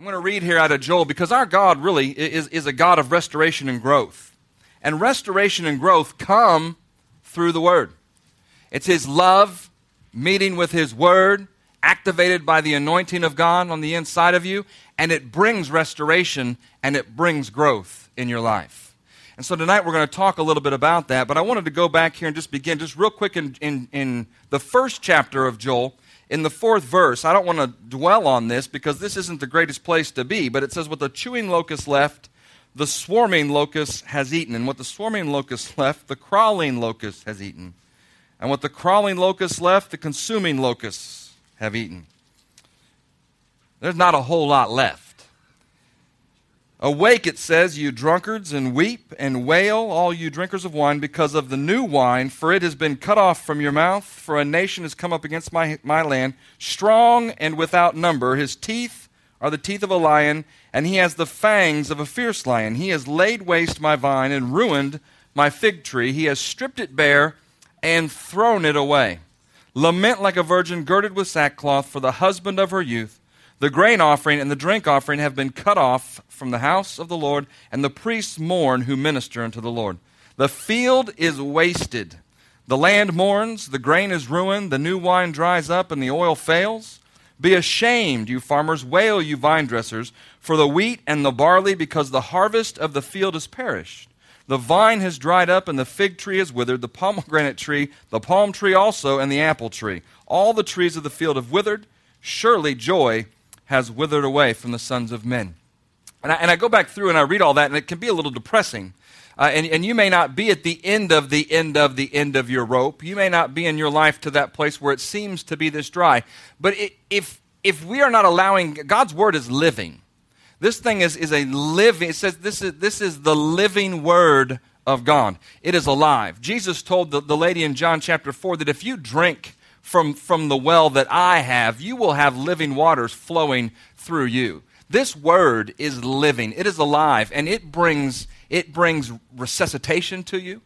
I'm going to read here out of Joel because our God really is, is a God of restoration and growth. And restoration and growth come through the Word. It's His love meeting with His Word, activated by the anointing of God on the inside of you, and it brings restoration and it brings growth in your life. And so tonight we're going to talk a little bit about that, but I wanted to go back here and just begin just real quick in, in, in the first chapter of Joel in the fourth verse, I don't want to dwell on this because this isn't the greatest place to be, but it says, What the chewing locust left, the swarming locust has eaten. And what the swarming locust left, the crawling locust has eaten. And what the crawling locust left, the consuming locusts have eaten. There's not a whole lot left. Awake, it says, you drunkards, and weep and wail, all you drinkers of wine, because of the new wine, for it has been cut off from your mouth. For a nation has come up against my, my land, strong and without number. His teeth are the teeth of a lion, and he has the fangs of a fierce lion. He has laid waste my vine and ruined my fig tree. He has stripped it bare and thrown it away. Lament like a virgin girded with sackcloth for the husband of her youth. The grain offering and the drink offering have been cut off from the house of the Lord, and the priests mourn who minister unto the Lord. The field is wasted. The land mourns, the grain is ruined, the new wine dries up, and the oil fails. Be ashamed, you farmers, wail, you vine dressers, for the wheat and the barley, because the harvest of the field is perished. The vine has dried up, and the fig tree has withered, the pomegranate tree, the palm tree also, and the apple tree. All the trees of the field have withered. Surely joy has withered away from the sons of men. And I, and I go back through and I read all that, and it can be a little depressing. Uh, and, and you may not be at the end of the end of the end of your rope. You may not be in your life to that place where it seems to be this dry. But it, if, if we are not allowing, God's word is living. This thing is, is a living, it says this is, this is the living word of God. It is alive. Jesus told the, the lady in John chapter 4 that if you drink from, from the well that I have, you will have living waters flowing through you. This word is living, it is alive, and it brings, it brings resuscitation to you.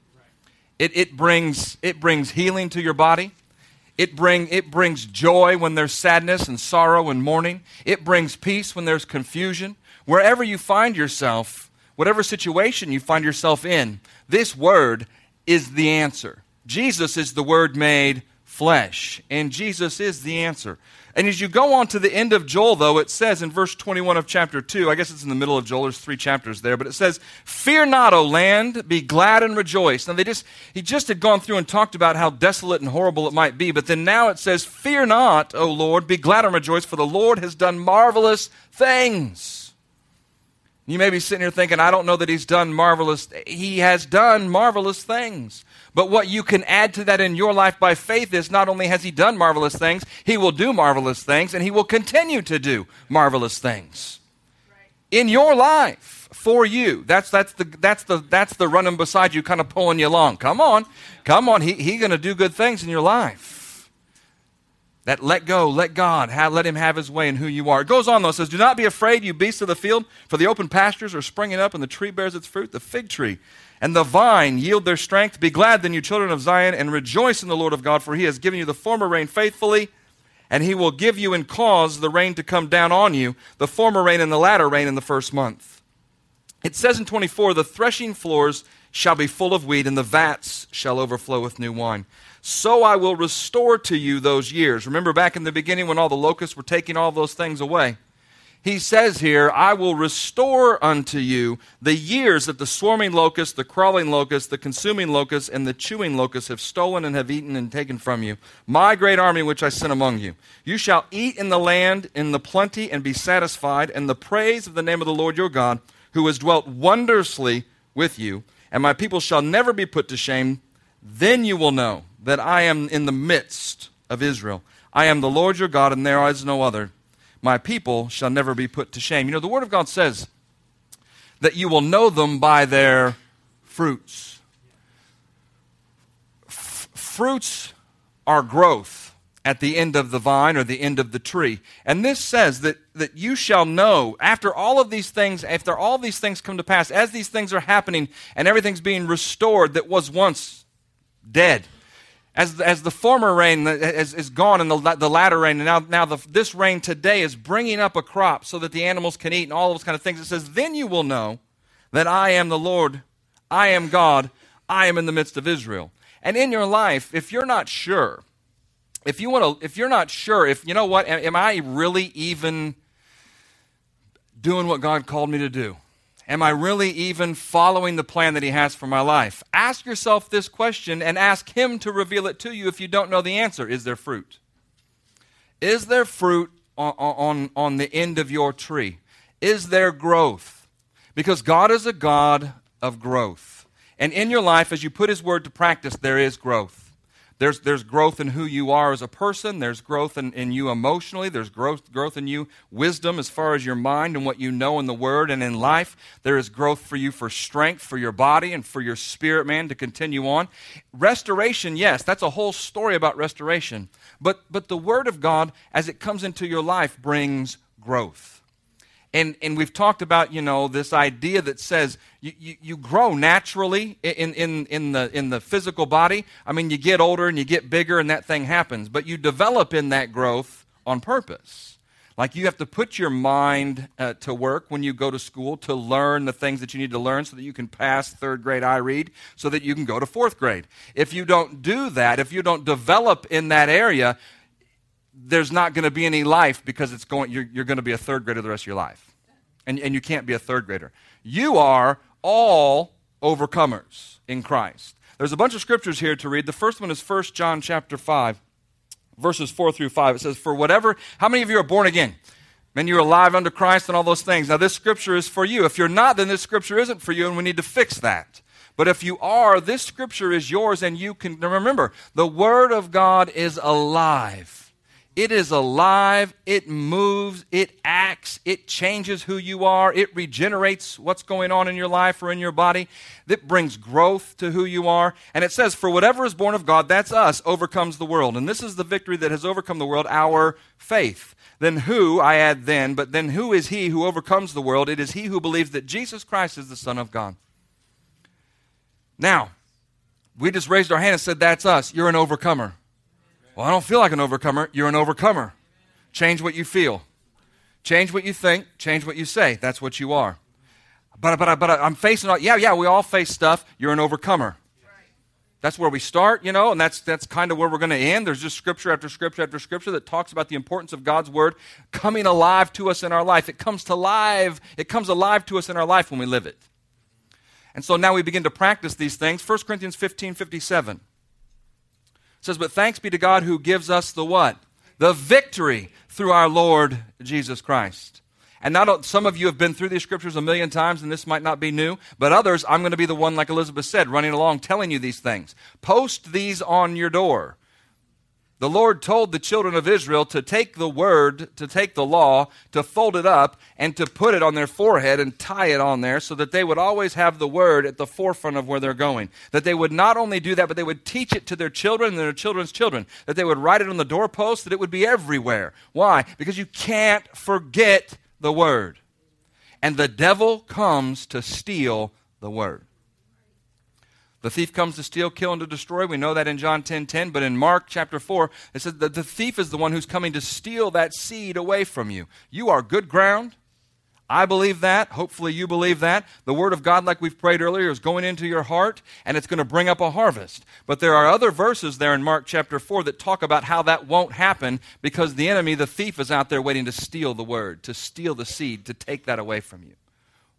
It, it, brings, it brings healing to your body. It, bring, it brings joy when there's sadness and sorrow and mourning. It brings peace when there's confusion. Wherever you find yourself, whatever situation you find yourself in, this word is the answer. Jesus is the word made flesh. And Jesus is the answer. And as you go on to the end of Joel, though, it says in verse 21 of chapter 2, I guess it's in the middle of Joel, there's three chapters there, but it says, Fear not, O land, be glad and rejoice. Now, they just, he just had gone through and talked about how desolate and horrible it might be, but then now it says, Fear not, O Lord, be glad and rejoice, for the Lord has done marvelous things. You may be sitting here thinking, I don't know that he's done marvelous. He has done marvelous things. But what you can add to that in your life by faith is not only has He done marvelous things, He will do marvelous things, and He will continue to do marvelous things in your life for you. That's, that's, the, that's, the, that's the running beside you, kind of pulling you along. Come on. Come on. He's he going to do good things in your life. That let go, let God, have, let Him have His way in who you are. It goes on though, it says, Do not be afraid, you beasts of the field, for the open pastures are springing up, and the tree bears its fruit. The fig tree and the vine yield their strength. Be glad then, you children of Zion, and rejoice in the Lord of God, for he has given you the former rain faithfully, and he will give you and cause the rain to come down on you, the former rain and the latter rain in the first month. It says in 24, the threshing floors shall be full of wheat, and the vats shall overflow with new wine. So I will restore to you those years. Remember back in the beginning when all the locusts were taking all those things away? he says here, I will restore unto you the years that the swarming locust, the crawling locust, the consuming locust, and the chewing locust have stolen and have eaten and taken from you. My great army which I sent among you. You shall eat in the land in the plenty and be satisfied, and the praise of the name of the Lord your God, who has dwelt wondrously with you. And my people shall never be put to shame. Then you will know that I am in the midst of Israel. I am the Lord your God, and there is no other my people shall never be put to shame. You know, the Word of God says that you will know them by their fruits. F- fruits are growth at the end of the vine or the end of the tree. And this says that, that you shall know after all of these things, after all these things come to pass, as these things are happening and everything's being restored that was once dead As, as the former rain is, is gone and the, the latter rain, and now, now the, this rain today is bringing up a crop so that the animals can eat and all those kind of things. It says, Then you will know that I am the Lord, I am God, I am in the midst of Israel. And in your life, if you're not sure, if you want to, if you're not sure, if you know what, am, am I really even doing what God called me to do? Am I really even following the plan that He has for my life? Ask yourself this question and ask Him to reveal it to you if you don't know the answer. Is there fruit? Is there fruit on, on, on the end of your tree? Is there growth? Because God is a God of growth. And in your life, as you put His Word to practice, there is growth. There's, there's growth in who you are as a person. There's growth in, in you emotionally. There's growth, growth in you, wisdom as far as your mind and what you know in the Word and in life. There is growth for you for strength, for your body, and for your spirit, man, to continue on. Restoration, yes, that's a whole story about restoration. But, but the Word of God, as it comes into your life, brings growth. And, and we've talked about, you know, this idea that says you, you, you, grow naturally in, in, in, the, in the physical body. I mean, you get older and you get bigger and that thing happens. But you develop in that growth on purpose. Like you have to put your mind uh, to work when you go to school to learn the things that you need to learn so that you can pass third grade I read, so that you can go to fourth grade. If you don't do that, if you don't develop in that area, there's not going to be any life because it's going, you're, you're going to be a third grader the rest of your life. And, and you can't be a third grader. You are all overcomers in Christ. There's a bunch of scriptures here to read. The first one is 1 John chapter 5, verses 4 through 5. It says, For whatever, how many of you are born again? Men, you're alive under Christ and all those things. Now, this scripture is for you. If you're not, then this scripture isn't for you, and we need to fix that. But if you are, this scripture is yours, and you can remember the Word of God is alive. It is alive, it moves, it acts, it changes who you are, it regenerates what's going on in your life or in your body, it brings growth to who you are. And it says, For whatever is born of God, that's us, overcomes the world. And this is the victory that has overcome the world, our faith. Then who, I add then, but then who is he who overcomes the world? It is he who believes that Jesus Christ is the Son of God. Now, we just raised our hand and said, That's us. You're an overcomer. Well, I don't feel like an overcomer. You're an overcomer. Change what you feel. Change what you think. Change what you say. That's what you are. But, but, but I'm facing all, yeah, yeah, we all face stuff. You're an overcomer. That's where we start, you know, and that's, that's kind of where we're going to end. There's just scripture after scripture after scripture that talks about the importance of God's word coming alive to us in our life. It comes to life. It comes alive to us in our life when we live it. And so now we begin to practice these things. 1 Corinthians 15 57 says, But thanks be to God who gives us the what? The victory through our Lord Jesus Christ. And not some of you have been through these scriptures a million times, and this might not be new, but others, I'm going to be the one, like Elizabeth said, running along telling you these things. Post these on your door. The Lord told the children of Israel to take the word, to take the law, to fold it up, and to put it on their forehead and tie it on there so that they would always have the word at the forefront of where they're going. That they would not only do that, but they would teach it to their children and their children's children. That they would write it on the doorpost, that it would be everywhere. Why? Because you can't forget the word. And the devil comes to steal the word. The thief comes to steal, kill, and to destroy. We know that in John 10 10, but in Mark chapter 4, it says that the thief is the one who's coming to steal that seed away from you. You are good ground. I believe that. Hopefully, you believe that. The Word of God, like we've prayed earlier, is going into your heart and it's going to bring up a harvest. But there are other verses there in Mark chapter 4 that talk about how that won't happen because the enemy, the thief, is out there waiting to steal the Word, to steal the seed, to take that away from you.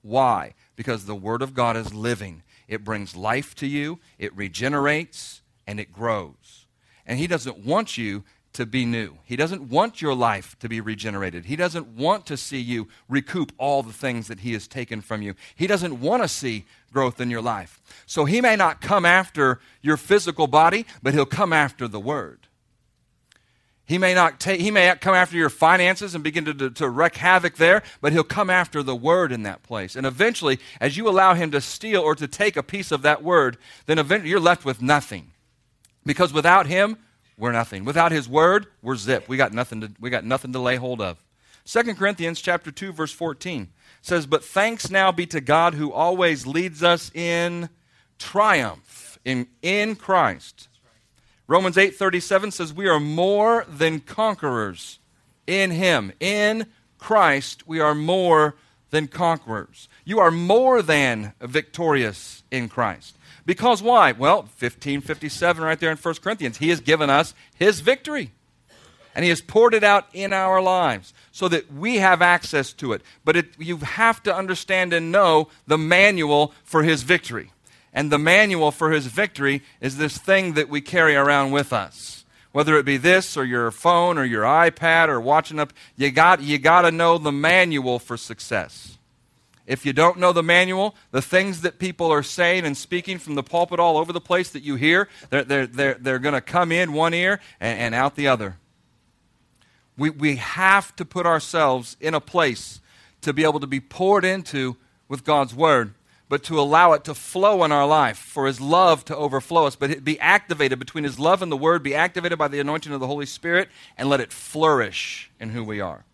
Why? Because the Word of God is living it brings life to you, it regenerates, and it grows. And He doesn't want you to be new. He doesn't want your life to be regenerated. He doesn't want to see you recoup all the things that He has taken from you. He doesn't want to see growth in your life. So He may not come after your physical body, but He'll come after the Word. He may not take, he may come after your finances and begin to, to, wreak havoc there, but he'll come after the word in that place. And eventually, as you allow him to steal or to take a piece of that word, then eventually you're left with nothing. Because without him, we're nothing. Without his word, we're zip. We got nothing to, we got nothing to lay hold of. 2 Corinthians chapter 2, verse 14 says, But thanks now be to God who always leads us in triumph in, in Christ Romans 8:37 says we are more than conquerors in him. In Christ we are more than conquerors. You are more than victorious in Christ. Because why? Well, 1557 right there in 1 Corinthians. He has given us his victory. And he has poured it out in our lives so that we have access to it. But it, you have to understand and know the manual for his victory. And the manual for his victory is this thing that we carry around with us. Whether it be this or your phone or your iPad or watching up, you got, you got to know the manual for success. If you don't know the manual, the things that people are saying and speaking from the pulpit all over the place that you hear, they're, they're, they're, they're going to come in one ear and, and out the other. We, we have to put ourselves in a place to be able to be poured into with God's Word but to allow it to flow in our life, for His love to overflow us, but be activated between His love and the Word, be activated by the anointing of the Holy Spirit, and let it flourish in who we are.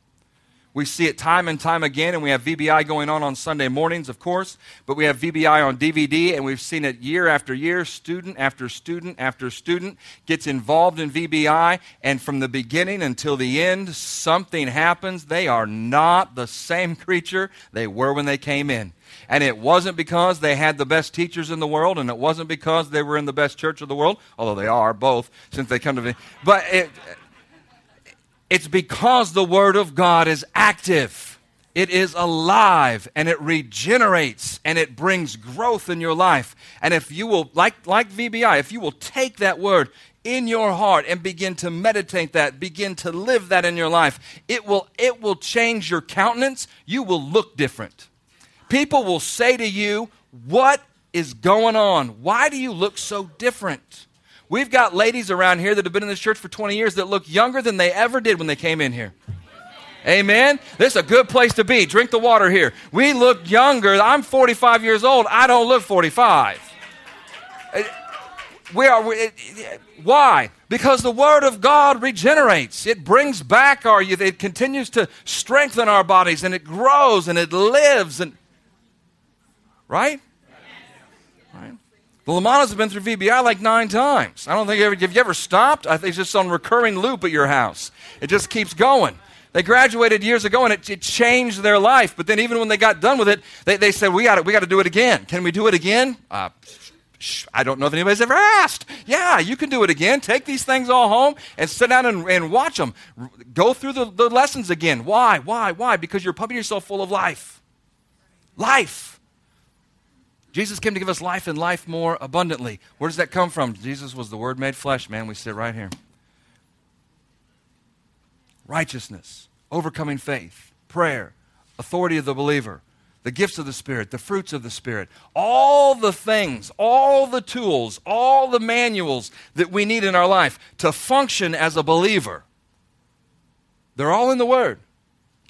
We see it time and time again, and we have VBI going on on Sunday mornings, of course, but we have VBI on DVD, and we've seen it year after year. Student after student after student gets involved in VBI, and from the beginning until the end, something happens. They are not the same creature they were when they came in. And it wasn't because they had the best teachers in the world, and it wasn't because they were in the best church of the world, although they are both since they come to me. But it, it's because the Word of God is active. It is alive and it regenerates and it brings growth in your life. And if you will, like, like VBI, if you will take that word in your heart and begin to meditate that, begin to live that in your life, it will, it will change your countenance. You will look different. People will say to you, What is going on? Why do you look so different? We've got ladies around here that have been in this church for 20 years that look younger than they ever did when they came in here. Amen. This is a good place to be. Drink the water here. We look younger. I'm 45 years old. I don't look 45. Uh, we are. Why? Because the Word of God regenerates. It brings back our youth. It continues to strengthen our bodies, and it grows and it lives. And Right? The Lamanas have been through VBI like nine times. I don't think ever, have you ever stopped? I think it's just on recurring loop at your house. It just keeps going. They graduated years ago and it, it changed their life. But then even when they got done with it, they, they said, we got we to do it again. Can we do it again? Uh, I don't know if anybody's ever asked. Yeah, you can do it again. Take these things all home and sit down and, and watch them. Go through the, the lessons again. Why? Why? Why? Because you're pumping yourself full of life. Life. Jesus came to give us life and life more abundantly. Where does that come from? Jesus was the Word made flesh, man. We sit right here. Righteousness, overcoming faith, prayer, authority of the believer, the gifts of the Spirit, the fruits of the Spirit, all the things, all the tools, all the manuals that we need in our life to function as a believer. They're all in the Word.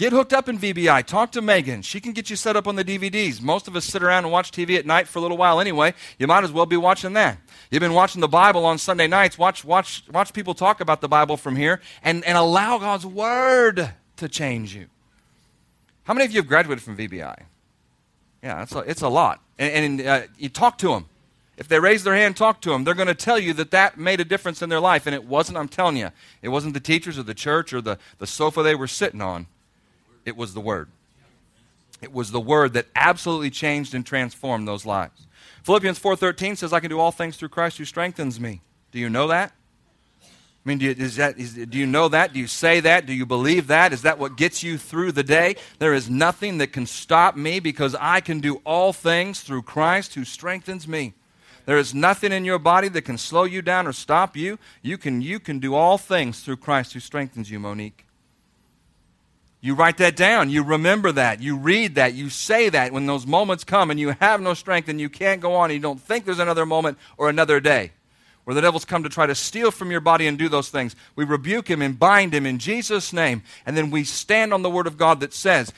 Get hooked up in VBI. Talk to Megan. She can get you set up on the DVDs. Most of us sit around and watch TV at night for a little while anyway. You might as well be watching that. You've been watching the Bible on Sunday nights. Watch, watch, watch people talk about the Bible from here and, and allow God's Word to change you. How many of you have graduated from VBI? Yeah, it's a, it's a lot. And, and uh, you talk to them. If they raise their hand, talk to them. They're going to tell you that that made a difference in their life. And it wasn't, I'm telling you, it wasn't the teachers or the church or the, the sofa they were sitting on. It was the Word. It was the Word that absolutely changed and transformed those lives. Philippians 4.13 says, I can do all things through Christ who strengthens me. Do you know that? I mean, do you, is that, is, do you know that? Do you say that? Do you believe that? Is that what gets you through the day? There is nothing that can stop me because I can do all things through Christ who strengthens me. There is nothing in your body that can slow you down or stop you. You can, you can do all things through Christ who strengthens you, Monique. You write that down. You remember that. You read that. You say that when those moments come and you have no strength and you can't go on and you don't think there's another moment or another day where the devil's come to try to steal from your body and do those things. We rebuke him and bind him in Jesus' name. And then we stand on the word of God that says,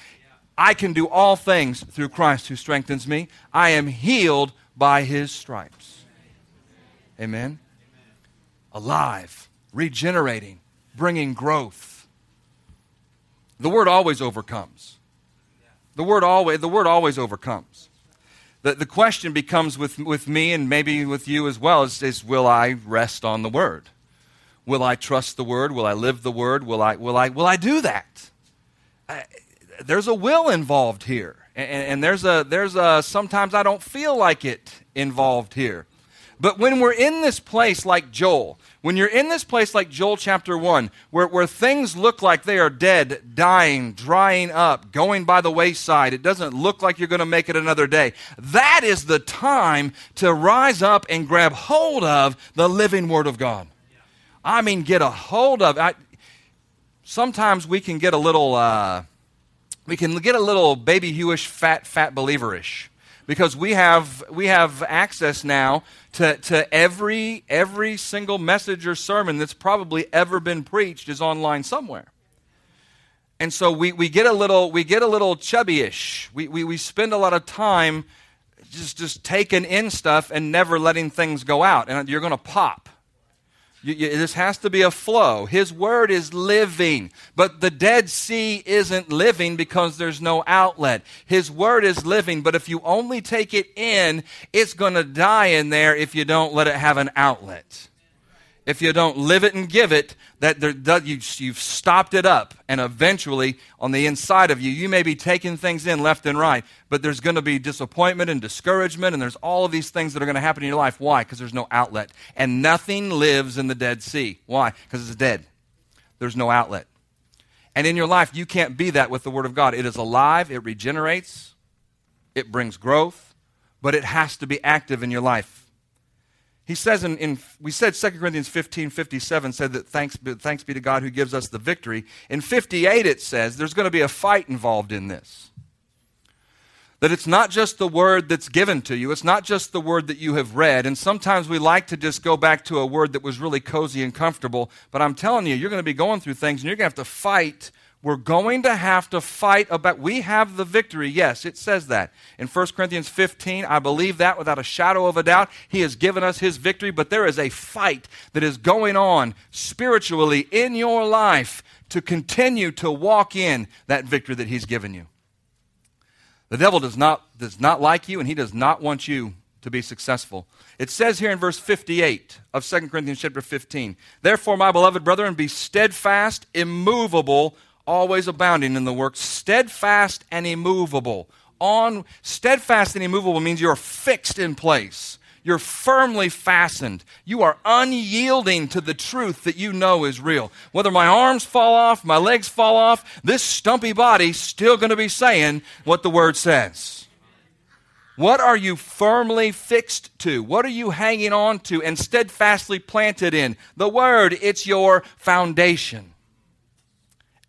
I can do all things through Christ who strengthens me. I am healed by his stripes. Amen. Alive, regenerating, bringing growth the word always overcomes. The word always, the word always overcomes. The, the question becomes with, with me and maybe with you as well is, is will I rest on the Word? Will I trust the Word? Will I live the Word? Will I, will I, will I do that? I, there's a will involved here. And, and there's a, there's a, sometimes I don't feel like it involved here. But when we're in this place like Joel, when you're in this place like Joel chapter 1, where, where things look like they are dead, dying, drying up, going by the wayside, it doesn't look like you're going to make it another day, that is the time to rise up and grab hold of the living Word of God. I mean, get a hold of it. Sometimes we can get a little, uh, we can get a little baby Hewish, fat, fat believerish because we have, we have access now to, to every, every single message or sermon that's probably ever been preached is online somewhere. And so we, we get a little we get a little chubbyish. We, we, we spend a lot of time just, just taking in stuff and never letting things go out. And you're going to pop. You, you, this has to be a flow. His word is living, but the Dead Sea isn't living because there's no outlet. His word is living, but if you only take it in, it's going to die in there if you don't let it have an outlet if you don't live it and give it, that there, you, you've stopped it up. And eventually, on the inside of you, you may be taking things in left and right, but there's going to be disappointment and discouragement, and there's all of these things that are going to happen in your life. Why? Because there's no outlet. And nothing lives in the Dead Sea. Why? Because it's dead. There's no outlet. And in your life, you can't be that with the Word of God. It is alive, it regenerates, it brings growth, but it has to be active in your life. He says in, in, we said 2 Corinthians 15, 57 said that thanks be, thanks be to God who gives us the victory. In 58 it says there's going to be a fight involved in this. That it's not just the word that's given to you, it's not just the word that you have read. And sometimes we like to just go back to a word that was really cozy and comfortable. But I'm telling you, you're going to be going through things and you're going to have to fight we're going to have to fight about we have the victory. Yes it says that. In 1 corinthians 15 i believe that without a shadow of a doubt he has given us his victory. But there is a fight that is going on spiritually in your life to continue to walk in that victory that he's given you. The devil does not does not like you and he does not want you to be successful. It says here in verse 58 of 2 corinthians chapter 15 therefore my beloved brethren be steadfast immovable always abounding in the work, steadfast and immovable. On steadfast and immovable means you're fixed in place. You're firmly fastened. You are unyielding to the truth that you know is real. Whether my arms fall off, my legs fall off, this stumpy body's still going to be saying what the word says. What are you firmly fixed to? What are you hanging on to and steadfastly planted in? The word, it's your foundation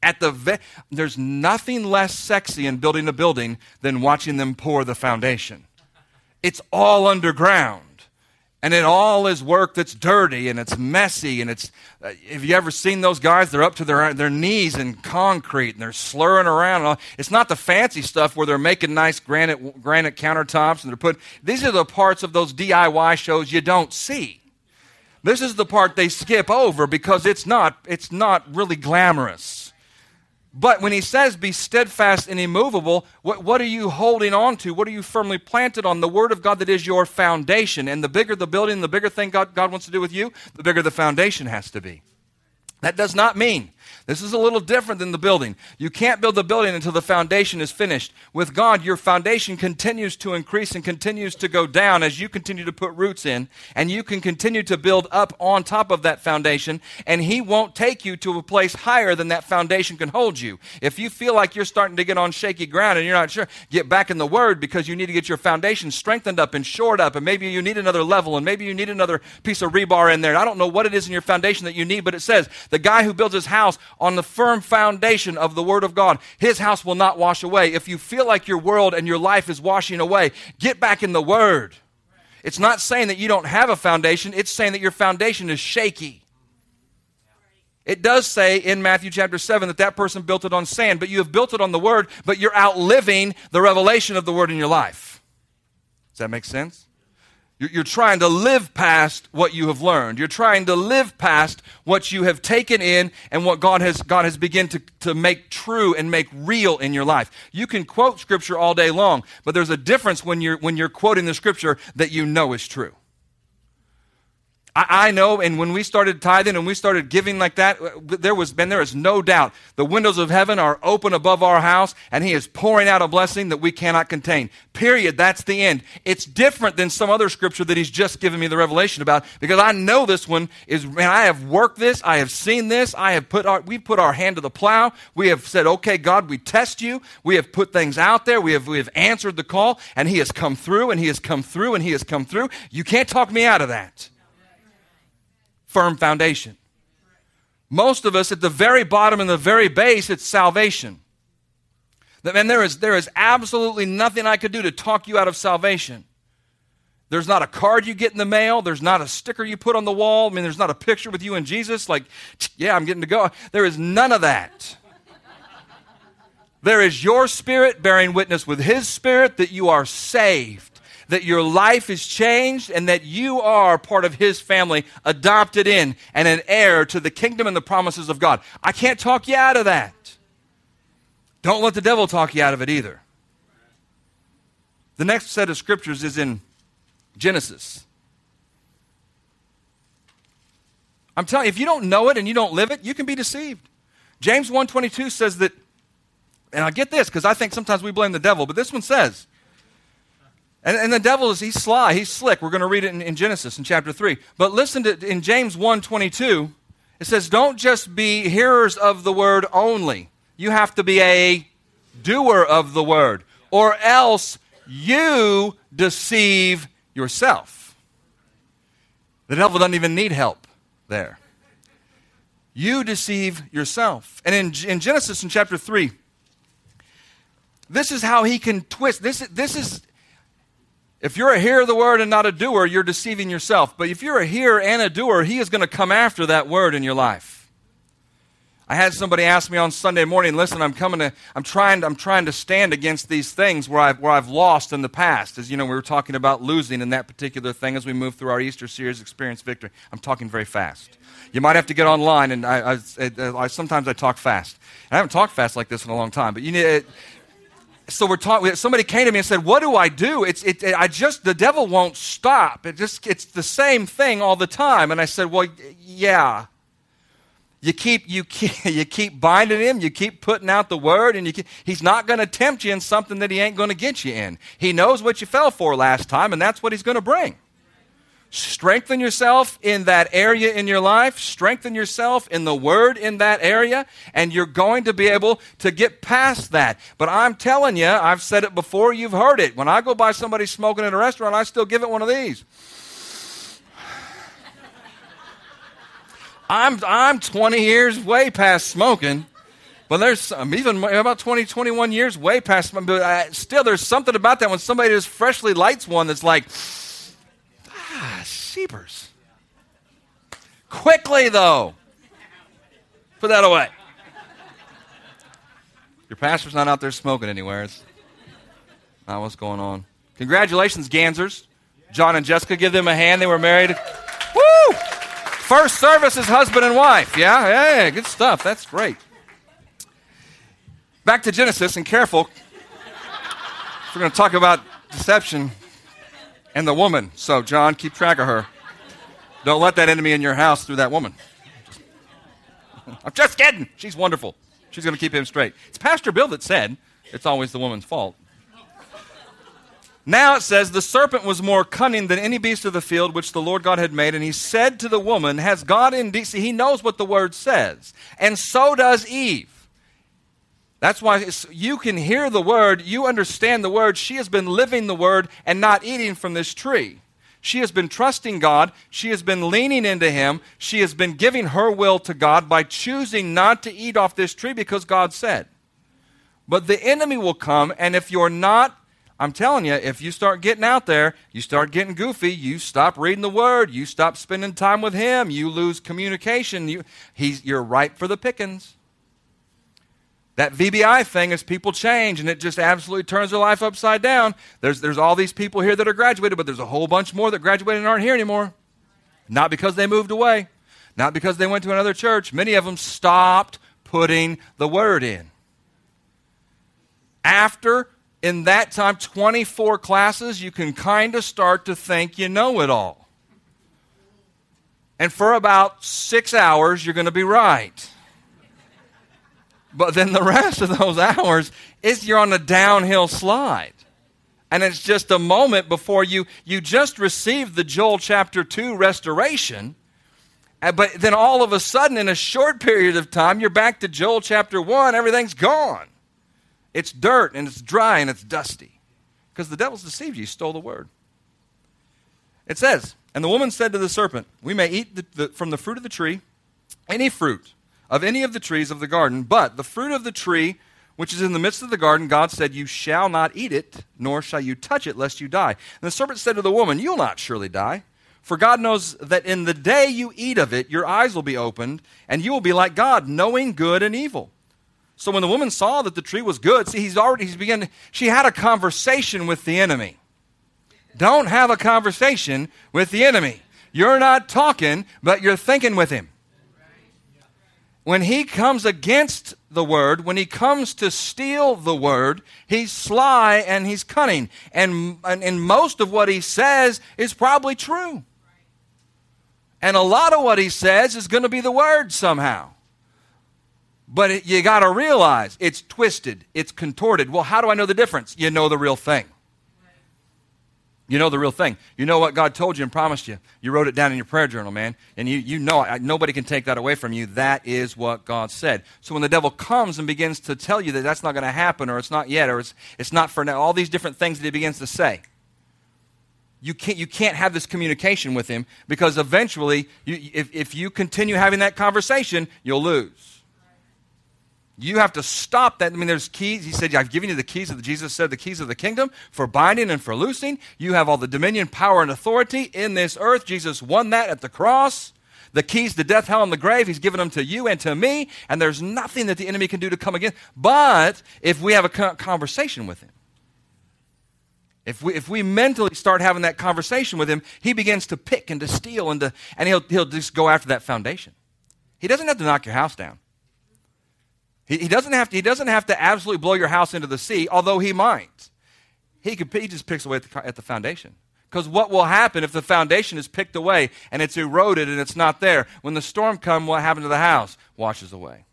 at the ve- there's nothing less sexy in building a building than watching them pour the foundation. It's all underground. And it all is work that's dirty and it's messy and it's uh, have you ever seen those guys they're up to their their knees in concrete and they're slurring around it's not the fancy stuff where they're making nice granite granite countertops and they're putting these are the parts of those DIY shows you don't see this is the part they skip over because it's not it's not really glamorous but when he says be steadfast and immovable, what, what are you holding on to? What are you firmly planted on? The word of God that is your foundation. And the bigger the building, the bigger thing God, God wants to do with you, the bigger the foundation has to be. That does not mean this is a little different than the building. You can't build the building until the foundation is finished. With God, your foundation continues to increase and continues to go down as you continue to put roots in, and you can continue to build up on top of that foundation, and He won't take you to a place higher than that foundation can hold you. If you feel like you're starting to get on shaky ground and you're not sure, get back in the Word because you need to get your foundation strengthened up and shored up, and maybe you need another level, and maybe you need another piece of rebar in there. I don't know what it is in your foundation that you need, but it says the guy who builds his house on the firm foundation of the Word of God, His house will not wash away. If you feel like your world and your life is washing away, get back in the Word. It's not saying that you don't have a foundation, it's saying that your foundation is shaky. It does say in Matthew chapter 7 that that person built it on sand, but you have built it on the Word, but you're outliving the revelation of the Word in your life. Does that make sense? You're trying to live past what you have learned. You're trying to live past what you have taken in and what God has, God has begun to, to make true and make real in your life. You can quote Scripture all day long, but there's a difference when you're, when you're quoting the Scripture that you know is true. I, I know, and when we started tithing and we started giving like that, uh, there was been there is no doubt the windows of heaven are open above our house, and He is pouring out a blessing that we cannot contain. Period. That's the end. It's different than some other scripture that He's just given me the revelation about because I know this one is. Man, I have worked this. I have seen this. I have put our we put our hand to the plow. We have said, okay, God, we test you. We have put things out there. We have we have answered the call, and He has come through, and He has come through, and He has come through. You can't talk me out of that firm foundation. Most of us, at the very bottom and the very base, it's salvation. Man, there is, there is absolutely nothing I could do to talk you out of salvation. There's not a card you get in the mail. There's not a sticker you put on the wall. I mean, there's not a picture with you and Jesus, like, yeah, I'm getting to go. There is none of that. There is your spirit bearing witness with his spirit that you are saved that your life is changed and that you are part of his family, adopted in, and an heir to the kingdom and the promises of God. I can't talk you out of that. Don't let the devil talk you out of it either. The next set of scriptures is in Genesis. I'm telling you, if you don't know it and you don't live it, you can be deceived. James 1:22 says that, and I get this because I think sometimes we blame the devil, but this one says, and, and the devil is, he's sly, he's slick. We're going to read it in, in, Genesis in chapter 3. But listen to, in James 1 22, it says, Don't just be hearers of the word only. You have to be a doer of the word, or else you deceive yourself. The devil doesn't even need help there. You deceive yourself. And in, in Genesis in chapter 3, this is how he can twist. This, this is if you're a hearer of the word and not a doer, you're deceiving yourself. But if you're a hearer and a doer, he is going to come after that word in your life. I had somebody ask me on Sunday morning, listen, I'm coming to, I'm trying, to, I'm trying to stand against these things where I've, where I've lost in the past. As you know, we were talking about losing in that particular thing as we move through our Easter series, Experience Victory. I'm talking very fast. You might have to get online, and I, I, I sometimes I talk fast. I haven't talked fast like this in a long time, but you need, so we're talking somebody came to me and said what do i do? It's it, i just the devil won't stop. It just it's the same thing all the time. And i said well yeah. You keep you keep you keep binding him you keep putting out the word and you keep, he's not going to tempt you in something that he ain't going to get you in. He knows what you fell for last time and that's what he's going to bring Strengthen yourself in that area in your life. Strengthen yourself in the word in that area, and you're going to be able to get past that. But I'm telling you, I've said it before, you've heard it. When I go by somebody smoking in a restaurant, I still give it one of these. I'm, I'm 20 years way past smoking. But there's I'm even about 20, 21 years way past, but I, still there's something about that when somebody just freshly lights one that's like, Ah, sheepers. Quickly, though. Put that away. Your pastor's not out there smoking anywhere. It's not what's going on. Congratulations, Gansers. John and Jessica, give them a hand. They were married. Woo! First service is husband and wife. Yeah, yeah, good stuff. That's great. Back to Genesis, and careful. We're going to talk about deception and the woman. So, John, keep track of her. Don't let that enemy in your house through that woman. I'm just kidding. She's wonderful. She's going to keep him straight. It's Pastor Bill that said it's always the woman's fault. Now it says, The serpent was more cunning than any beast of the field which the Lord God had made. And he said to the woman, Has God indeed. See, he knows what the word says. And so does Eve. That's why you can hear the word, you understand the word. She has been living the word and not eating from this tree. She has been trusting God. She has been leaning into Him. She has been giving her will to God by choosing not to eat off this tree because God said. But the enemy will come, and if you're not, I'm telling you, if you start getting out there, you start getting goofy, you stop reading the Word, you stop spending time with Him, you lose communication, you, he's, you're ripe for the pickings. That VBI thing is people change and it just absolutely turns their life upside down. There's, there's all these people here that are graduated, but there's a whole bunch more that graduated and aren't here anymore. Not because they moved away, not because they went to another church. Many of them stopped putting the word in. After, in that time, 24 classes, you can kind of start to think you know it all. And for about six hours, you're going to be right. But then the rest of those hours is you're on a downhill slide. And it's just a moment before you you just received the Joel chapter 2 restoration. Uh, but then all of a sudden in a short period of time you're back to Joel chapter 1, everything's gone. It's dirt and it's dry and it's dusty. Because the devil's deceived you, he stole the word. It says, and the woman said to the serpent, We may eat the, the, from the fruit of the tree, any fruit of any of the trees of the garden, but the fruit of the tree which is in the midst of the garden, God said, You shall not eat it, nor shall you touch it, lest you die. And the serpent said to the woman, You'll not surely die. For God knows that in the day you eat of it, your eyes will be opened, and you will be like God, knowing good and evil. So when the woman saw that the tree was good, see, he's already, he's begun, she had a conversation with the enemy. Don't have a conversation with the enemy. You're not talking, but you're thinking with him when he comes against the word, when he comes to steal the word, he's sly and he's cunning. And, and, and, most of what he says is probably true. And a lot of what he says is going to be the word somehow. But it, you got to realize it's twisted, it's contorted. Well, how do I know the difference? You know the real thing. You know the real thing. You know what God told you and promised you. You wrote it down in your prayer journal, man. And you, you know. Nobody can take that away from you. That is what God said. So when the devil comes and begins to tell you that that's not going to happen or it's not yet or it's, it's not for now, all these different things that he begins to say, you can't, you can't have this communication with him because eventually, you, if, if you continue having that conversation, you'll lose. You have to stop that. I mean, there's keys. He said, I've given you the keys of the, Jesus said, the keys of the kingdom for binding and for loosing. You have all the dominion, power, and authority in this earth. Jesus won that at the cross. The keys to death, hell, and the grave, he's given them to you and to me, and there's nothing that the enemy can do to come against. But if we have a conversation with him, if we, if we mentally start having that conversation with him, he begins to pick and to steal and, to, and he'll, he'll just go after that foundation. He doesn't have to knock your house down. He, he, doesn't have to, he doesn't have to absolutely blow your house into the sea, although he might. He, could, he just picks away at the, at the foundation. Because what will happen if the foundation is picked away and it's eroded and it's not there? When the storm comes, what happened to the house? Washes away.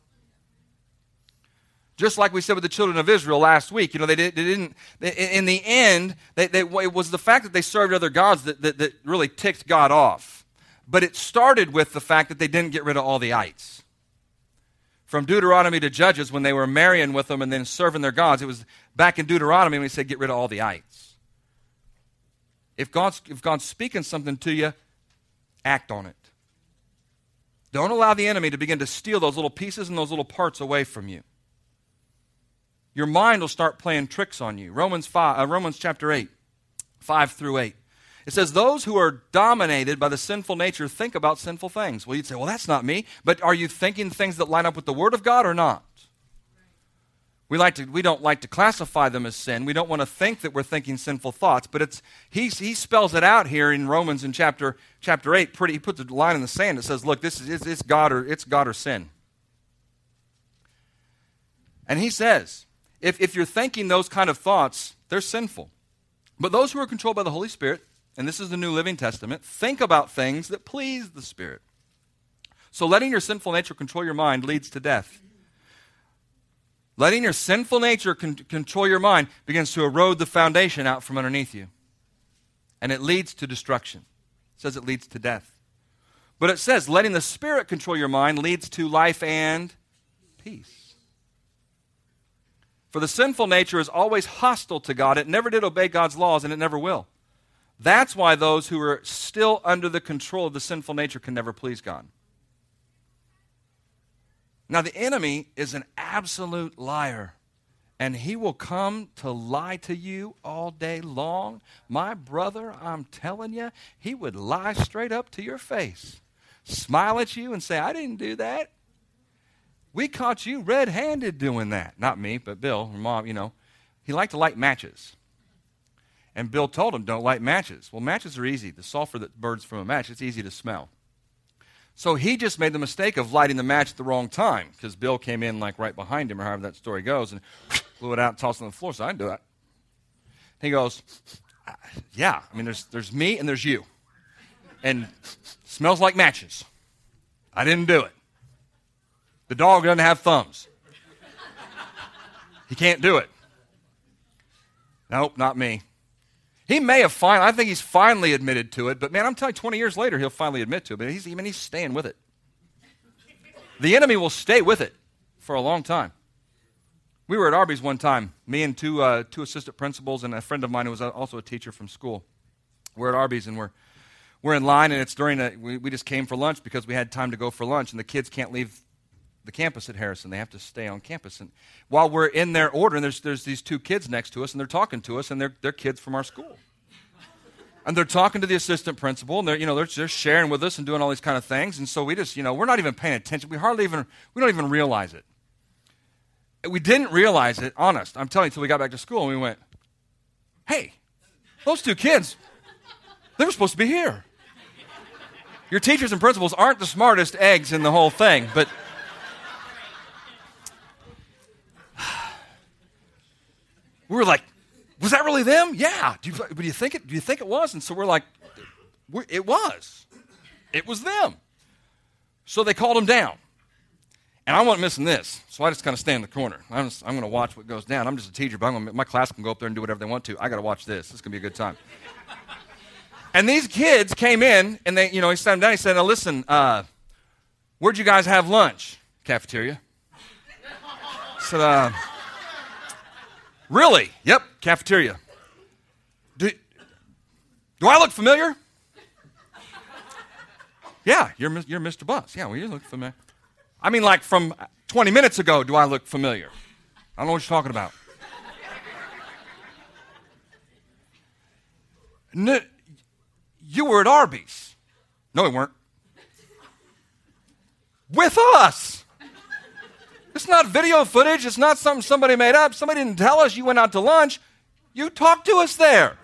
Just like we said with the children of Israel last week, you know, they, did, they didn't, they, in the end, they, it was the fact that they served other gods that, that, that really ticked God off. But it started with the fact that they didn't get rid of all the ites from Deuteronomy to Judges when they were marrying with them and then serving their gods. It was back in Deuteronomy when he said, get rid of all the ites. If God's, if God's speaking something to you, act on it. Don't allow the enemy to begin to steal those little pieces and those little parts away from you. Your mind will start playing tricks on you. Romans, 5, uh, Romans chapter 8, 5 through 8. It says, Those who are dominated by the sinful nature think about sinful things. Well, you'd say, Well, that's not me. But are you thinking things that line up with the Word of God or not? We, like to, we don't like to classify them as sin. We don't want to think that we're thinking sinful thoughts. But it's, he, he spells it out here in Romans in chapter, chapter 8. Pretty, he puts a line in the sand that says, Look, this is it's, it's God or, it's God or sin. And he says, if, if you're thinking those kind of thoughts, they're sinful. But those who are controlled by the Holy Spirit, and this is the New Living Testament, think about things that please the Spirit. So letting your sinful nature control your mind leads to death. Letting your sinful nature con- control your mind begins to erode the foundation out from underneath you. And it leads to destruction. It says it leads to death. But it says letting the Spirit control your mind leads to life and peace. For the sinful nature is always hostile to God. It never did obey God's laws, and it never will. That's why those who are still under the control of the sinful nature can never please God. Now, the enemy is an absolute liar, and he will come to lie to you all day long. My brother, I'm telling you, he would lie straight up to your face, smile at you, and say, I didn't do that. We caught you red handed doing that. Not me, but Bill, or mom, you know. He liked to light matches. And Bill told him, don't light matches. Well, matches are easy. The sulfur that burns from a match, it's easy to smell. So he just made the mistake of lighting the match at the wrong time because Bill came in like right behind him, or however that story goes, and blew it out and tossed it on the floor. So I didn't do that. He goes, Yeah, I mean, there's, there's me and there's you. And smells like matches. I didn't do it. The dog doesn't have thumbs. He can't do it. Nope, not me. He may have finally, I think he's finally admitted to it, but man, I'm telling you, 20 years later, he'll finally admit to it. But he's, I mean, he's staying with it. The enemy will stay with it for a long time. We were at Arby's one time, me and two, uh, two assistant principals and a friend of mine who was also a teacher from school. We're at Arby's and we're, we're in line, and it's during a, we, we just came for lunch because we had time to go for lunch, and the kids can't leave the campus at Harrison. They have to stay on campus. And while we're in their order, and there's, there's these two kids next to us, and they're talking to us, and they're, they're kids from our school. And they're talking to the assistant principal, and they're, you know, they're just sharing with us and doing all these kind of things. And so we just, you know, we're not even paying attention. We hardly even, we don't even realize it. We didn't realize it, honest. I'm telling you, until we got back to school, and we went, hey, those two kids, they were supposed to be here. Your teachers and principals aren't the smartest eggs in the whole thing, but we were like, was that really them? Yeah. Do you, do you think it? Do you think it was? And so we're like, we're, it was. It was them. So they called him down. And I wasn't missing this, so I just kind of stand in the corner. I'm, I'm going to watch what goes down. I'm just a teacher, but gonna, my class can go up there and do whatever they want to. I got to watch this. This is going to be a good time. and these kids came in, and they, you know, he sat them down. He said, "Now listen, uh, where'd you guys have lunch? Cafeteria." I said, uh, Really? Yep, cafeteria. Do, do I look familiar? Yeah, you're, you're Mr. Bus. Yeah, well, you look familiar. I mean, like from 20 minutes ago, do I look familiar? I don't know what you're talking about. You were at Arby's. No, we weren't. With us. It's not video footage. It's not something somebody made up. Somebody didn't tell us you went out to lunch. You talked to us there.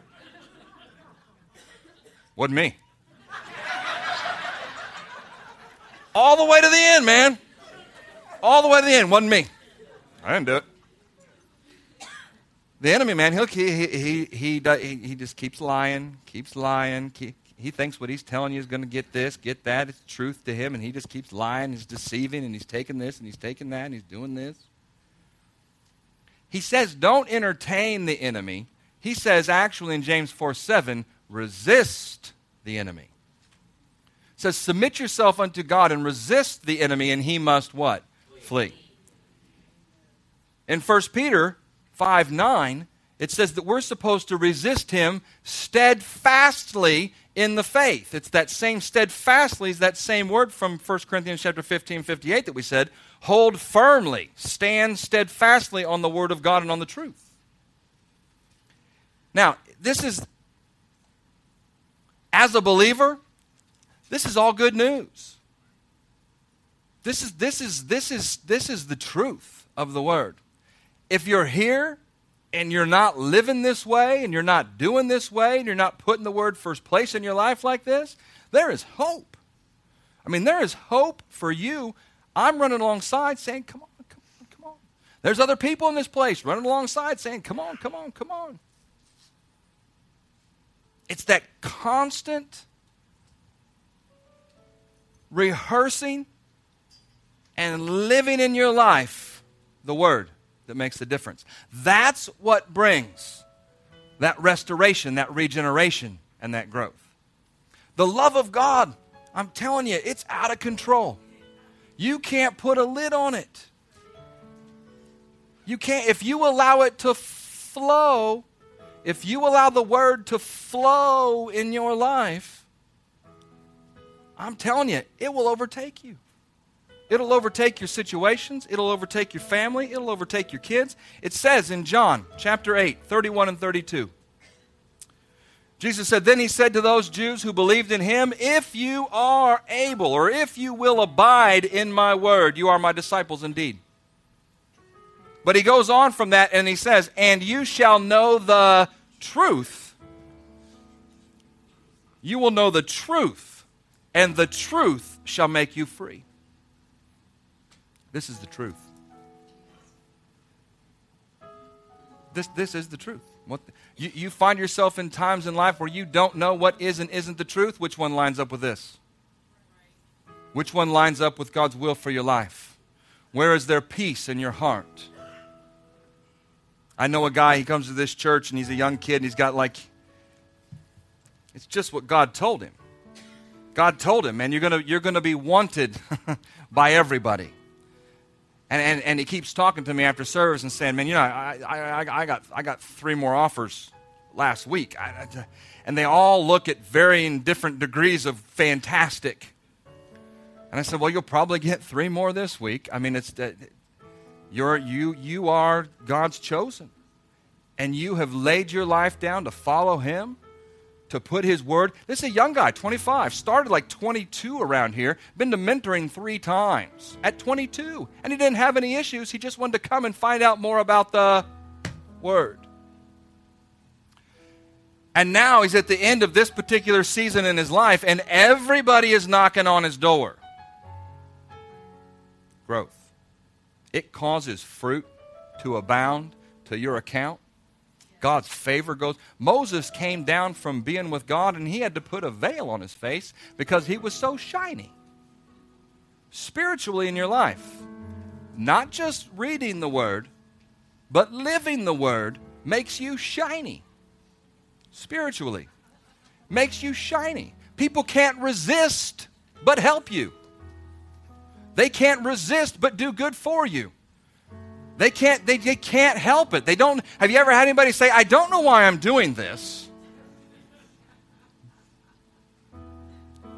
Wasn't me. All the way to the end, man. All the way to the end. Wasn't me. I didn't do it. The enemy, man, he'll, he, he, he, he, he just keeps lying, keeps lying, keep, he thinks what he's telling you is going to get this, get that. It's truth to him, and he just keeps lying. He's deceiving, and he's taking this, and he's taking that, and he's doing this. He says, don't entertain the enemy. He says, actually, in James 4 7, resist the enemy. It says, submit yourself unto God and resist the enemy, and he must what? Flee. Flee. In 1 Peter 5 9, it says that we're supposed to resist him steadfastly in the faith. It's that same steadfastly is that same word from 1 Corinthians chapter 15, 58 that we said, hold firmly, stand steadfastly on the word of God and on the truth. Now, this is as a believer, this is all good news. This is this is this is this is the truth of the word. If you're here and you're not living this way and you're not doing this way and you're not putting the word first place in your life like this, there is hope. I mean, there is hope for you. I'm running alongside saying, come on, come on, come on. There's other people in this place running alongside saying, come on, come on, come on. It's that constant rehearsing and living in your life the word that makes the difference. That's what brings that restoration, that regeneration, and that growth. The love of God, I'm telling you, it's out of control. You can't put a lid on it. You can't, if you allow it to flow, if you allow the word to flow in your life, I'm telling you, it will overtake you. It'll overtake your situations. It'll overtake your family. It'll overtake your kids. It says in John chapter 8, 31 and 32. Jesus said, Then he said to those Jews who believed in him, If you are able, or if you will abide in my word, you are my disciples indeed. But he goes on from that and he says, And you shall know the truth. You will know the truth, and the truth shall make you free. This is the truth. This, this is the truth. What, you, you find yourself in times in life where you don't know what is and isn't the truth. Which one lines up with this? Which one lines up with God's will for your life? Where is there peace in your heart? I know a guy, he comes to this church and he's a young kid and he's got like, it's just what God told him. God told him, man, you're going you're gonna be wanted by everybody. And, and, and he keeps talking to me after service and saying, man, you know, I, I, I, got, I got three more offers last week. I, I, and they all look at varying different degrees of fantastic. And I said, well, you'll probably get three more this week. I mean, it's that you're, you, you are God's chosen. And you have laid your life down to follow him to put his word. This is a young guy, 25, started like 22 around here, been to mentoring three times at 22. And he didn't have any issues. He just wanted to come and find out more about the word. And now he's at the end of this particular season in his life, and everybody is knocking on his door. Growth. It causes fruit to abound to your account. God's favor goes. Moses came down from being with God and he had to put a veil on his face because he was so shiny. Spiritually in your life, not just reading the word, but living the word makes you shiny. Spiritually, makes you shiny. People can't resist but help you. They can't resist but do good for you. They can't, they, they can't help it. They don't, have you ever had anybody say, I don't know why I'm doing this?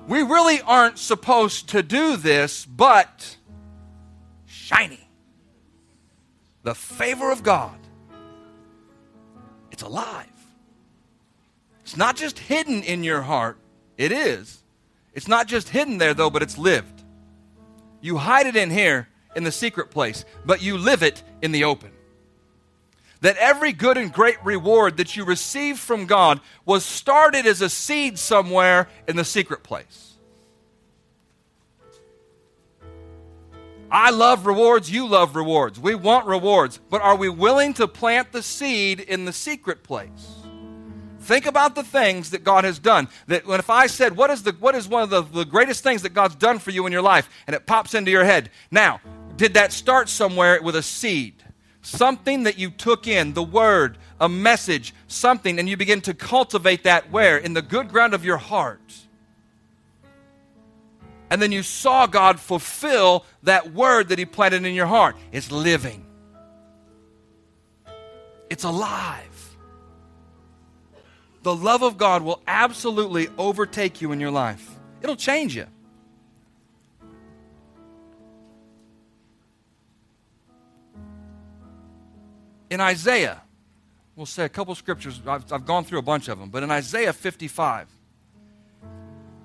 We really aren't supposed to do this, but shiny. The favor of God. It's alive. It's not just hidden in your heart. It is. It's not just hidden there, though, but it's lived. You hide it in here, in the secret place, but you live it in the open. That every good and great reward that you receive from God was started as a seed somewhere in the secret place. I love rewards, you love rewards. We want rewards, but are we willing to plant the seed in the secret place? Think about the things that God has done. That when if I said, what is, the, what is one of the, the greatest things that God's done for you in your life? And it pops into your head. Now, did that start somewhere with a seed? Something that you took in, the word, a message, something, and you begin to cultivate that where? In the good ground of your heart. And then you saw God fulfill that word that He planted in your heart. It's living, it's alive. The love of God will absolutely overtake you in your life, it'll change you. In Isaiah, we'll say a couple scriptures. I've, I've gone through a bunch of them, but in Isaiah 55,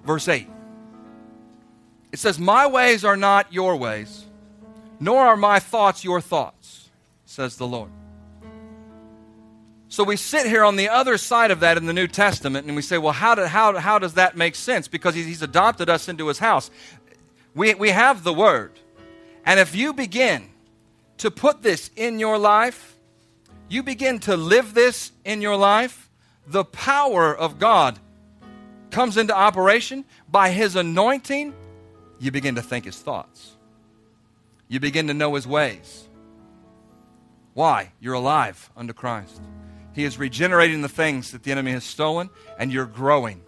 verse 8, it says, My ways are not your ways, nor are my thoughts your thoughts, says the Lord. So we sit here on the other side of that in the New Testament and we say, well, how, do, how, how does that make sense? Because he's adopted us into his house. We, we have the Word. And if you begin to put this in your life, you begin to live this in your life, the power of God comes into operation. By His anointing, you begin to think His thoughts, you begin to know His ways. Why? You're alive under Christ. He is regenerating the things that the enemy has stolen, and you're growing.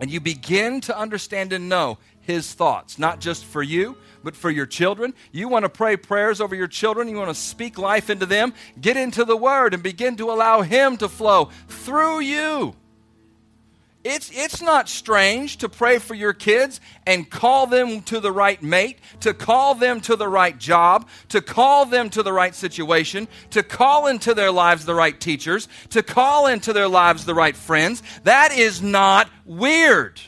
And you begin to understand and know His thoughts, not just for you, but for your children. You want to pray prayers over your children, you want to speak life into them. Get into the Word and begin to allow Him to flow through you It's, it's not strange to pray for your kids and call them to the right mate, to call them to the right job, to call them to the right situation, to call into their lives the right teachers, to call into their lives the right friends. That is not weird.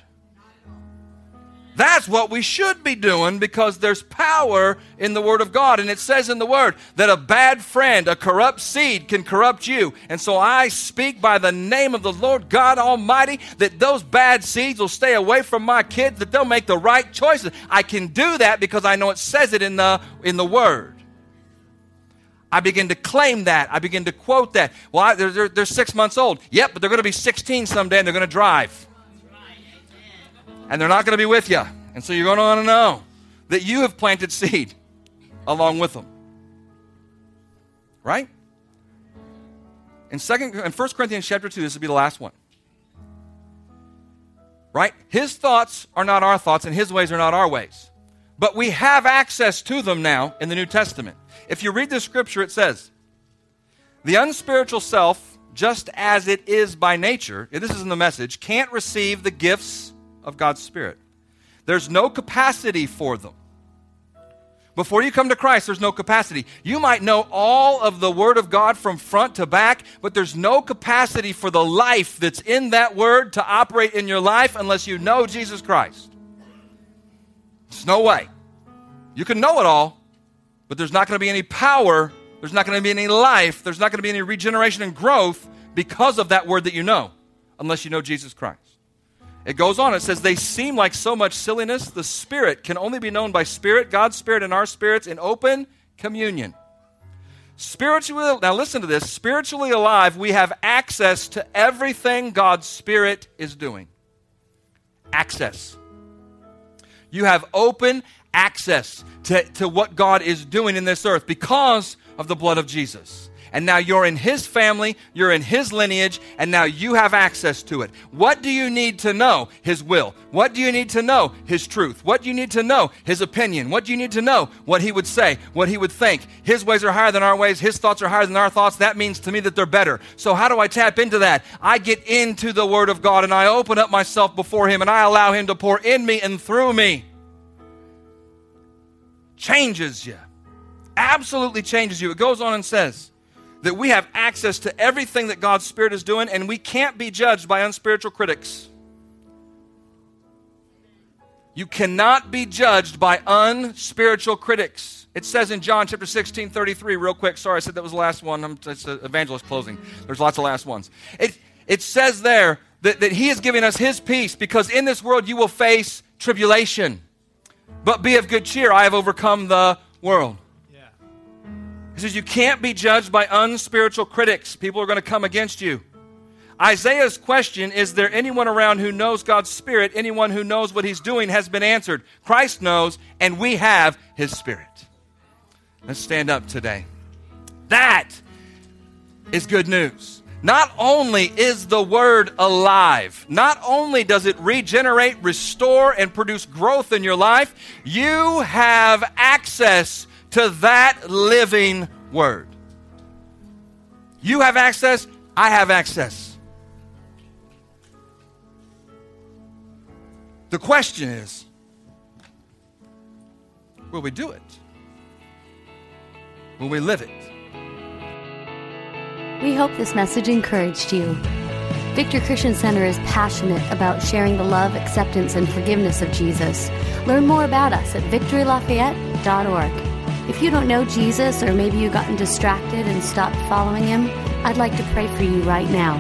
That's what we should be doing because there's power in the Word of God. And it says in the Word that a bad friend, a corrupt seed, can corrupt you. And so I speak by the name of the Lord God Almighty that those bad seeds will stay away from my kids, that they'll make the right choices. I can do that because I know it says it in the, in the Word. I begin to claim that. I begin to quote that. Well, I, they're, they're, they're six months old. Yep, but they're going to be 16 someday and they're going to drive and they're not going to be with you. And so you're going to want to know that you have planted seed along with them. Right? In second in 1 Corinthians chapter 2, this will be the last one. Right? His thoughts are not our thoughts, and his ways are not our ways. But we have access to them now in the New Testament. If you read the scripture, it says, The unspiritual self, just as it is by nature, this is in the message, can't receive the gifts of God's Spirit. There's no capacity for them. Before you come to Christ, there's no capacity. You might know all of the Word of God from front to back, but there's no capacity for the life that's in that Word to operate in your life unless you know Jesus Christ. There's no way. You can know it all, but there's not going to be any power, there's not going to be any life, there's not going to be any regeneration and growth because of that Word that you know, unless you know Jesus Christ. It goes on, it says, They seem like so much silliness. The Spirit can only be known by Spirit, God's Spirit, and our spirits in open communion. Spiritually, now listen to this spiritually alive, we have access to everything God's Spirit is doing. Access. You have open access to, to what God is doing in this earth because of the blood of Jesus and now you're in his family, you're in his lineage, and now you have access to it. What do you need to know? His will. What do you need to know? His truth. What do you need to know? His opinion. What do you need to know? What he would say, what he would think. His ways are higher than our ways, his thoughts are higher than our thoughts. That means to me that they're better. So, how do I tap into that? I get into the Word of God and I open up myself before him and I allow him to pour in me and through me. Changes you. Absolutely changes you. It goes on and says, that we have access to everything that God's Spirit is doing, and we can't be judged by unspiritual critics. You cannot be judged by unspiritual critics. It says in John chapter 16, 33, real quick. Sorry, I said that was the last one. I'm, it's the uh, evangelist closing. There's lots of last ones. It, it says there that, that He is giving us His peace because in this world you will face tribulation. But be of good cheer. I have overcome the world. He says, You can't be judged by unspiritual critics. People are going to come against you. Isaiah's question, Is there anyone around who knows God's Spirit? Anyone who knows what He's doing has been answered. Christ knows, and we have His Spirit. Let's stand up today. That is good news. Not only is the Word alive, not only does it regenerate, restore, and produce growth in your life, you have access to that living word. You have access, I have access. The question is will we do it? Will we live it? We hope this message encouraged you. Victory Christian Center is passionate about sharing the love, acceptance, and forgiveness of Jesus. Learn more about us at victorylafayette.org. If you don't know Jesus, or maybe you've gotten distracted and stopped following him, I'd like to pray for you right now.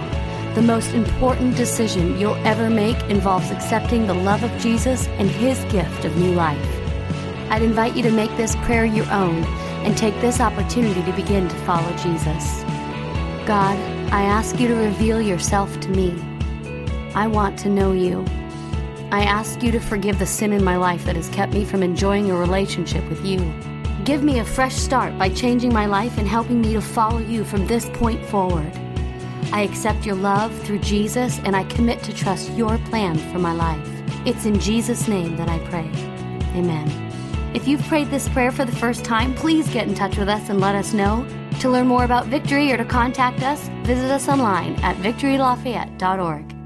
The most important decision you'll ever make involves accepting the love of Jesus and his gift of new life. I'd invite you to make this prayer your own and take this opportunity to begin to follow Jesus. God, I ask you to reveal yourself to me. I want to know you. I ask you to forgive the sin in my life that has kept me from enjoying a relationship with you. Give me a fresh start by changing my life and helping me to follow you from this point forward. I accept your love through Jesus and I commit to trust your plan for my life. It's in Jesus' name that I pray. Amen. If you've prayed this prayer for the first time, please get in touch with us and let us know. To learn more about Victory or to contact us, visit us online at victorylafayette.org.